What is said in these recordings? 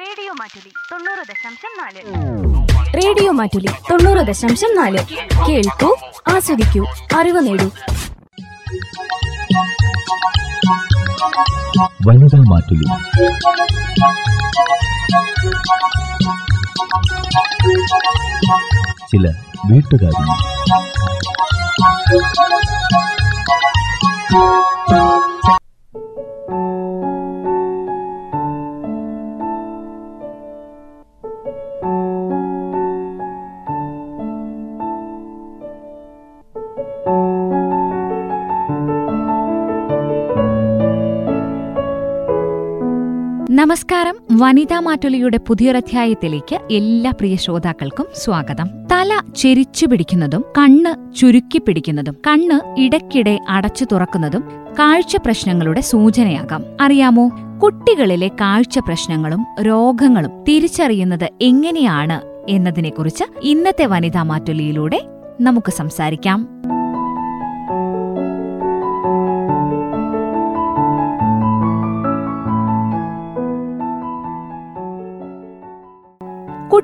Radio Mattoli തൊണ്ണൂറ് ദശാംശം നാല്. റേഡിയോ മാറ്റുലി തൊണ്ണൂറ് ദശാംശം നാല്. കേൾക്കൂ ആസ്വദിക്കൂ അറിവ് നേടൂ. വനിതാ മാറ്റുലി. ചില വീട്ടുകാരി. നമസ്കാരം. വനിതാ മാറ്റൊലിയുടെ പുതിയൊരധ്യായത്തിലേക്ക് എല്ലാ പ്രിയ ശ്രോതാക്കൾക്കും സ്വാഗതം. തല ചെരിച്ചു പിടിക്കുന്നതും കണ്ണ് ചുരുക്കി പിടിക്കുന്നതും കണ്ണ് ഇടയ്ക്കിടെ അടച്ചു തുറക്കുന്നതും കാഴ്ച പ്രശ്നങ്ങളുടെ സൂചനയാകാം. അറിയാമോ? കുട്ടികളിലെ കാഴ്ച പ്രശ്നങ്ങളും രോഗങ്ങളും തിരിച്ചറിയുന്നത് എങ്ങനെയാണ് എന്നതിനെക്കുറിച്ച് ഇന്നത്തെ വനിതാ മാറ്റൊലിയിലൂടെ നമുക്ക് സംസാരിക്കാം.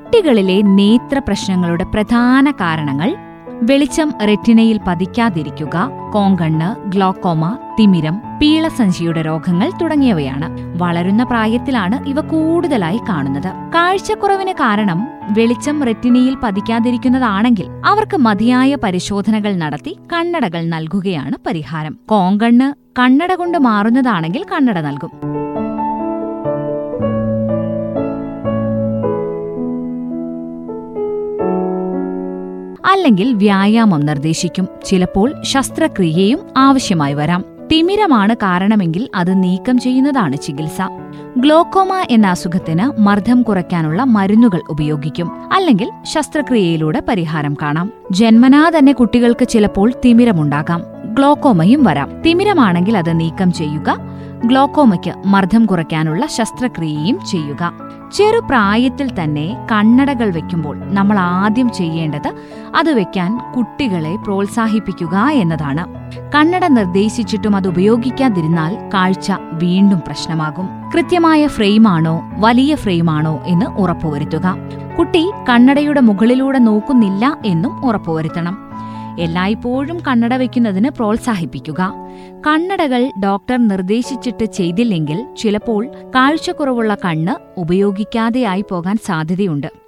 കുട്ടികളിലെ നേത്ര പ്രശ്നങ്ങളുടെ പ്രധാന കാരണങ്ങൾ വെളിച്ചം റെറ്റിനയിൽ പതിക്കാതിരിക്കുക കോങ്കണ്ണ് ഗ്ലോക്കോമ തിമിരം പീളസഞ്ചിയുടെ രോഗങ്ങൾ തുടങ്ങിയവയാണ്. വളരുന്ന പ്രായത്തിലാണ് ഇവ കൂടുതലായി കാണുന്നത്. കാഴ്ചക്കുറവിന് കാരണം വെളിച്ചം റെറ്റിനയിൽ പതിക്കാതിരിക്കുന്നതാണെങ്കിൽ അവർക്ക് മതിയായ പരിശോധനകൾ നടത്തി കണ്ണടകൾ നൽകുകയാണ് പരിഹാരം. കോങ്കണ്ണ് കണ്ണട കൊണ്ട് മാറുന്നതാണെങ്കിൽ കണ്ണട നൽകും. അല്ലെങ്കിൽ വ്യായാമം നിർദ്ദേശിക്കും. ചിലപ്പോൾ ശസ്ത്രക്രിയയും ആവശ്യമായി വരാം. തിമിരമാണ് കാരണമെങ്കിൽ അത് നീക്കം ചെയ്യുന്നതാണ് ചികിത്സ. ഗ്ലോക്കോമ എന്ന അസുഖത്തിന് മർദ്ദം കുറയ്ക്കാനുള്ള മരുന്നുകൾ ഉപയോഗിക്കും. അല്ലെങ്കിൽ ശസ്ത്രക്രിയയിലൂടെ പരിഹാരം കാണാം. ജന്മനാ തന്നെ കുട്ടികൾക്ക് ചിലപ്പോൾ തിമിരമുണ്ടാകാം. ഗ്ലോക്കോമയും വരാം. തിമിരമാണെങ്കിൽ അത് നീക്കം ചെയ്യുക ഗ്ലോക്കോമയ്ക്ക് മർദ്ദം കുറയ്ക്കാനുള്ള ശസ്ത്രക്രിയയും ചെയ്യുക. ചെറുപ്രായത്തിൽ തന്നെ കണ്ണടകൾ വെക്കുമ്പോൾ നമ്മൾ ആദ്യം ചെയ്യേണ്ടത് അത് വെക്കാൻ കുട്ടികളെ പ്രോത്സാഹിപ്പിക്കുക എന്നതാണ്. കണ്ണട നിർദ്ദേശിച്ചിട്ടും അത് ഉപയോഗിക്കാതിരുന്നാൽ കാഴ്ച വീണ്ടും പ്രശ്നമാകും. കൃത്യമായ ഫ്രെയിമാണോ വലിയ ഫ്രെയിമാണോ എന്ന് ഉറപ്പുവരുത്തുക. കുട്ടി കണ്ണടയുടെ മുകളിലൂടെ നോക്കുന്നില്ല എന്നും ഉറപ്പുവരുത്തണം. എല്ലായ്പ്പോഴും കണ്ണട വയ്ക്കുന്നതിന് പ്രോത്സാഹിപ്പിക്കുക. കണ്ണടകൾ ഡോക്ടർ നിർദ്ദേശിച്ചിട്ട് ചെയ്തില്ലെങ്കിൽ ചിലപ്പോൾ കാഴ്ചക്കുറവുള്ള കണ്ണ് ഉപയോഗിക്കാതെയായി പോകാൻ സാധ്യതയുണ്ട്.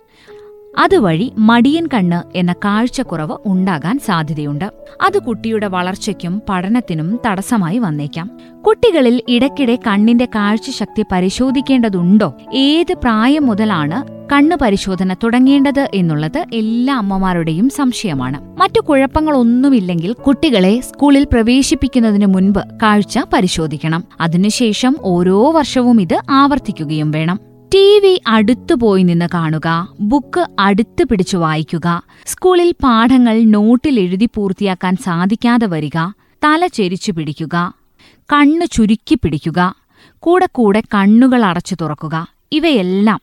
അതുവഴി മടിയൻ കണ്ണ് എന്ന കാഴ്ചക്കുറവ് ഉണ്ടാകാൻ സാധ്യതയുണ്ട്. അത് കുട്ടിയുടെ വളർച്ചയ്ക്കും പഠനത്തിനും തടസ്സമായി വന്നേക്കാം. കുട്ടികളിൽ ഇടയ്ക്കിടെ കണ്ണിന്റെ കാഴ്ചശക്തി പരിശോധിക്കേണ്ടതുണ്ടോ? ഏത് പ്രായം മുതലാണ് കണ്ണ് പരിശോധന തുടങ്ങേണ്ടത് എന്നുള്ളത് എല്ലാ അമ്മമാരുടെയും സംശയമാണ്. മറ്റു കുഴപ്പങ്ങളൊന്നുമില്ലെങ്കിൽ കുട്ടികളെ സ്കൂളിൽ പ്രവേശിപ്പിക്കുന്നതിന് മുൻപ് കാഴ്ച പരിശോധിക്കണം. അതിനുശേഷം ഓരോ വർഷവും ഇത് ആവർത്തിക്കുകയും വേണം. ടി വി അടുത്തു പോയി നിന്ന് കാണുക ബുക്ക് അടുത്ത് പിടിച്ചു വായിക്കുക സ്കൂളിൽ പാഠങ്ങൾ നോട്ടിൽ എഴുതി പൂർത്തിയാക്കാൻ സാധിക്കാതെ വരിക തല ചെരിച്ചു പിടിക്കുക കണ്ണു ചുരുക്കി പിടിക്കുക കൂടെ കൂടെ കണ്ണുകൾ അടച്ചു തുറക്കുക ഇവയെല്ലാം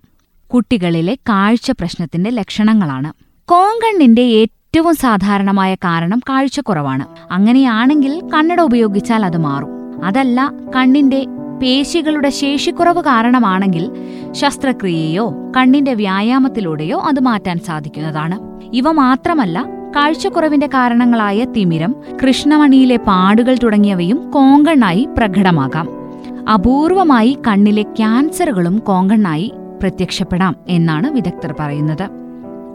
കുട്ടികളിലെ കാഴ്ച പ്രശ്നത്തിന്റെ ലക്ഷണങ്ങളാണ്. കോങ്കണ്ണിന്റെ ഏറ്റവും സാധാരണമായ കാരണം കാഴ്ചക്കുറവാണ്. അങ്ങനെയാണെങ്കിൽ കണ്ണട ഉപയോഗിച്ചാൽ അത് മാറും. അതല്ല കണ്ണിന്റെ പേശികളുടെ ശേഷിക്കുറവ് കാരണമാണെങ്കിൽ ശസ്ത്രക്രിയയോ കണ്ണിന്റെ വ്യായാമത്തിലൂടെയോ അത് മാറ്റാൻ സാധിക്കുന്നതാണ്. ഇവ മാത്രമല്ല കാഴ്ചക്കുറവിന്റെ കാരണങ്ങളായ തിമിരം കൃഷ്ണമണിയിലെ പാടുകൾ തുടങ്ങിയവയും കോങ്കണ്ണായി പ്രകടമാകാം. അപൂർവമായി കണ്ണിലെ ക്യാൻസറുകളും കോങ്കണ്ണായി പ്രത്യക്ഷപ്പെടാം എന്നാണ് വിദഗ്ധർ പറയുന്നത്.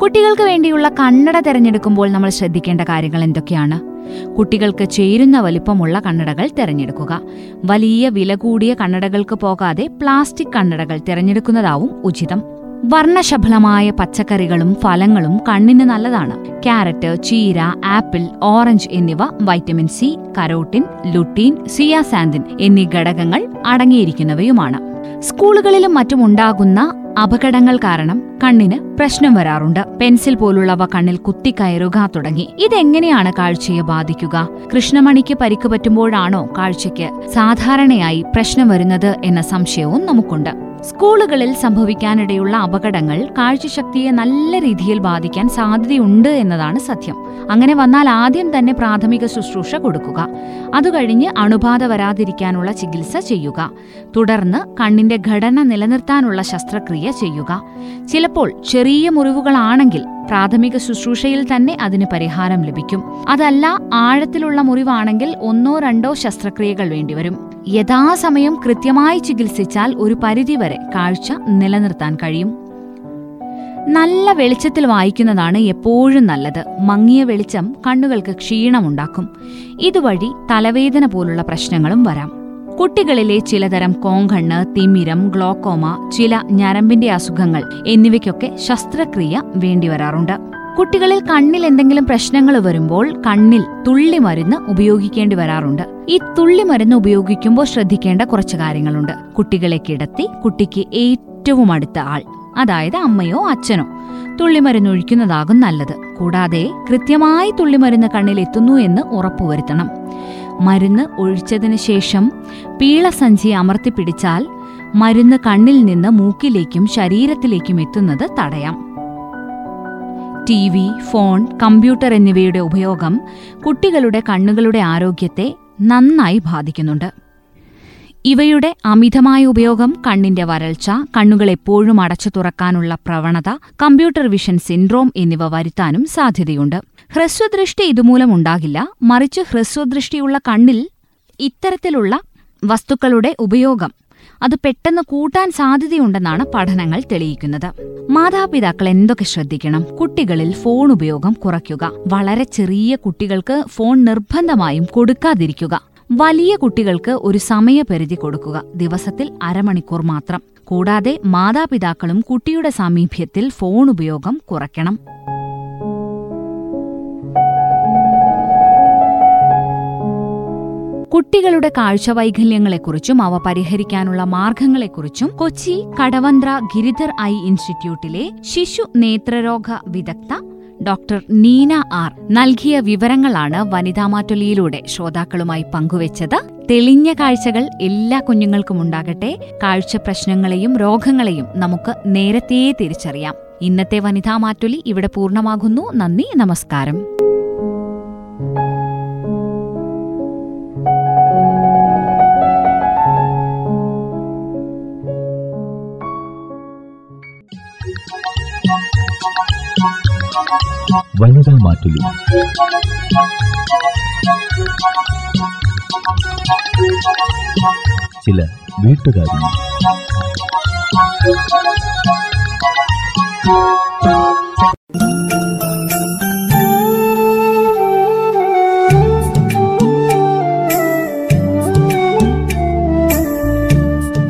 കുട്ടികൾക്ക് വേണ്ടിയുള്ള കണ്ണട തിരഞ്ഞെടുക്കുമ്പോൾ നമ്മൾ ശ്രദ്ധിക്കേണ്ട കാര്യങ്ങൾ എന്തൊക്കെയാണ്? കുട്ടികൾക്ക് ചേരുന്ന വലിപ്പമുള്ള കണ്ണടകൾ തിരഞ്ഞെടുക്കുക. വലിയ വില കൂടിയ കണ്ണടകൾക്ക് പോകാതെ പ്ലാസ്റ്റിക് കണ്ണടകൾ തിരഞ്ഞെടുക്കുന്നതാവും ഉചിതം. വർണശബളമായ പച്ചക്കറികളും ഫലങ്ങളും കണ്ണിന് നല്ലതാണ്. ക്യാരറ്റ് ചീര ആപ്പിൾ ഓറഞ്ച് എന്നിവ vitamin C carotene lutein zeaxanthin എന്നീ ഘടകങ്ങൾ അടങ്ങിയിരിക്കുന്നവയുമാണ്. സ്കൂളുകളിലും മറ്റും ഉണ്ടാകുന്ന അപകടങ്ങൾ കാരണം കണ്ണിന് പ്രശ്നം വരാറുണ്ട്. പെൻസിൽ പോലുള്ളവ കണ്ണിൽ കുത്തിക്കയറുക തുടങ്ങി. ഇതെങ്ങനെയാണ് കാഴ്ചയെ ബാധിക്കുക? കൃഷ്ണമണിക്ക് പരിക്ക് പറ്റുമ്പോഴാണോ കാഴ്ചയ്ക്ക് സാധാരണയായി പ്രശ്നം വരുന്നത് എന്ന സംശയവും നമുക്കുണ്ട്. സ്കൂളുകളിൽ സംഭവിക്കാനിടയുള്ള അപകടങ്ങൾ കാഴ്ചശക്തിയെ നല്ല രീതിയിൽ ബാധിക്കാൻ സാധ്യതയുണ്ട് എന്നതാണ് സത്യം. അങ്ങനെ വന്നാൽ ആദ്യം തന്നെ പ്രാഥമിക ശുശ്രൂഷ കൊടുക്കുക. അതുകഴിഞ്ഞ് അണുബാധ വരാതിരിക്കാനുള്ള ചികിത്സ ചെയ്യുക. തുടർന്ന് കണ്ണിന്റെ ഘടന നിലനിർത്താനുള്ള ശസ്ത്രക്രിയ ചെയ്യുക. ചിലപ്പോൾ ചെറിയ മുറിവുകളാണെങ്കിൽ പ്രാഥമിക ശുശ്രൂഷയിൽ തന്നെ അതിന് പരിഹാരം ലഭിക്കും. അതല്ല ആഴത്തിലുള്ള മുറിവാണെങ്കിൽ ഒന്നോ രണ്ടോ ശസ്ത്രക്രിയകൾ വേണ്ടിവരും. യഥാസമയം കൃത്യമായി ചികിത്സിച്ചാൽ ഒരു പരിധിവരെ കാഴ്ച നിലനിർത്താൻ കഴിയും. നല്ല വെളിച്ചത്തിൽ വായിക്കുന്നതാണ് എപ്പോഴും നല്ലത്. മങ്ങിയ വെളിച്ചം കണ്ണുകൾക്ക് ക്ഷീണമുണ്ടാക്കും. ഇതുവഴി തലവേദന പോലുള്ള പ്രശ്നങ്ങളും വരാം. കുട്ടികളിലെ ചിലതരം കോങ്കണ്ണ് തിമിരം ഗ്ലോക്കോമ ചില ഞരമ്പിന്റെ അസുഖങ്ങൾ എന്നിവയ്ക്കൊക്കെ ശസ്ത്രക്രിയ വേണ്ടിവരാറുണ്ട് കുട്ടികളിൽ കണ്ണിൽ എന്തെങ്കിലും പ്രശ്നങ്ങൾ വരുമ്പോൾ കണ്ണിൽ തുള്ളി മരുന്ന് ഉപയോഗിക്കേണ്ടി വരാറുണ്ട്. ഈ തുള്ളി മരുന്ന് ഉപയോഗിക്കുമ്പോൾ ശ്രദ്ധിക്കേണ്ട കുറച്ച് കാര്യങ്ങളുണ്ട്. കുട്ടികളെ കിടത്തി കുട്ടിക്ക് ഏറ്റവും അടുത്ത ആൾ അതായത് അമ്മയോ അച്ഛനോ തുള്ളിമരുന്ന് ഒഴിക്കുന്നതാകും നല്ലത്. കൂടാതെ കൃത്യമായി തുള്ളിമരുന്ന് കണ്ണിൽ എത്തുന്നു എന്ന് ഉറപ്പുവരുത്തണം. മരുന്ന് ഒഴിച്ചതിന് ശേഷം പീളസഞ്ചി അമർത്തിപ്പിടിച്ചാൽ മരുന്ന് കണ്ണിൽ നിന്ന് മൂക്കിലേക്കും ശരീരത്തിലേക്കും എത്തുന്നത് തടയാം. ടി വി ഫോൺ കമ്പ്യൂട്ടർ എന്നിവയുടെ ഉപയോഗം കുട്ടികളുടെ കണ്ണുകളുടെ ആരോഗ്യത്തെ നന്നായി ബാധിക്കുന്നുണ്ട്. ഇവയുടെ അമിതമായ ഉപയോഗം കണ്ണിന്റെ വരൾച്ച കണ്ണുകൾ എപ്പോഴും അടച്ചു തുറക്കാനുള്ള പ്രവണത കമ്പ്യൂട്ടർ വിഷൻ സിൻഡ്രോം എന്നിവ വരുത്താനും സാധ്യതയുണ്ട്. ഹ്രസ്വദൃഷ്ടി ഇതുമൂലം ഉണ്ടാകില്ല. മറിച്ച് ഹ്രസ്വദൃഷ്ടിയുള്ള കണ്ണിൽ ഇത്തരത്തിലുള്ള വസ്തുക്കളുടെ ഉപയോഗം. അത് പെട്ടെന്ന് കൂട്ടാൻ സാധ്യതയുണ്ടെന്നാണ് പഠനങ്ങൾ തെളിയിക്കുന്നത്. മാതാപിതാക്കൾ എന്തൊക്കെ ശ്രദ്ധിക്കണം? കുട്ടികളിൽ ഫോൺ ഉപയോഗം കുറയ്ക്കുക. വളരെ ചെറിയ കുട്ടികൾക്ക് ഫോൺ നിർബന്ധമായും കൊടുക്കാതിരിക്കുക. വലിയ കുട്ടികൾക്ക് ഒരു സമയപരിധി കൊടുക്കുക. ദിവസത്തിൽ അരമണിക്കൂർ മാത്രം. കൂടാതെ മാതാപിതാക്കളും കുട്ടിയുടെ സാമീപ്യത്തിൽ ഫോൺ ഉപയോഗം കുറയ്ക്കണം. കുട്ടികളുടെ കാഴ്ച വൈകല്യങ്ങളെക്കുറിച്ചും അവ പരിഹരിക്കാനുള്ള മാർഗങ്ങളെക്കുറിച്ചും കൊച്ചി കടവന്ത്ര ഗിരിധർ ഐ ഇൻസ്റ്റിറ്റ്യൂട്ടിലെ ശിശു നേത്രരോഗ വിദഗ്ധ ഡോക്ടർ നീന ആർ നൽകിയ വിവരങ്ങളാണ് വനിതാ വനിതാമാറ്റൊലിയിലൂടെ ശ്രോതാക്കളുമായി പങ്കുവച്ചത്. തെളിഞ്ഞ കാഴ്ചകൾ എല്ലാ കുഞ്ഞുങ്ങൾക്കും ഉണ്ടാകട്ടെ. കാഴ്ച പ്രശ്നങ്ങളെയും രോഗങ്ങളെയും നമുക്ക് നേരത്തെ തിരിച്ചറിയാം. ഇന്നത്തെ വനിതാ മാറ്റൊലി ഇവിടെ പൂർണമാകുന്നു. നന്ദി നമസ്കാരം. വനിതാ മാറ്റുലി. ചില വീട്ടുകാരി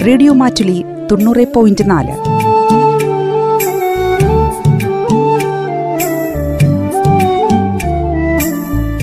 റേഡിയോ മാറ്റുലി തൊണ്ണൂറ് പോയിന്റ് നാല്.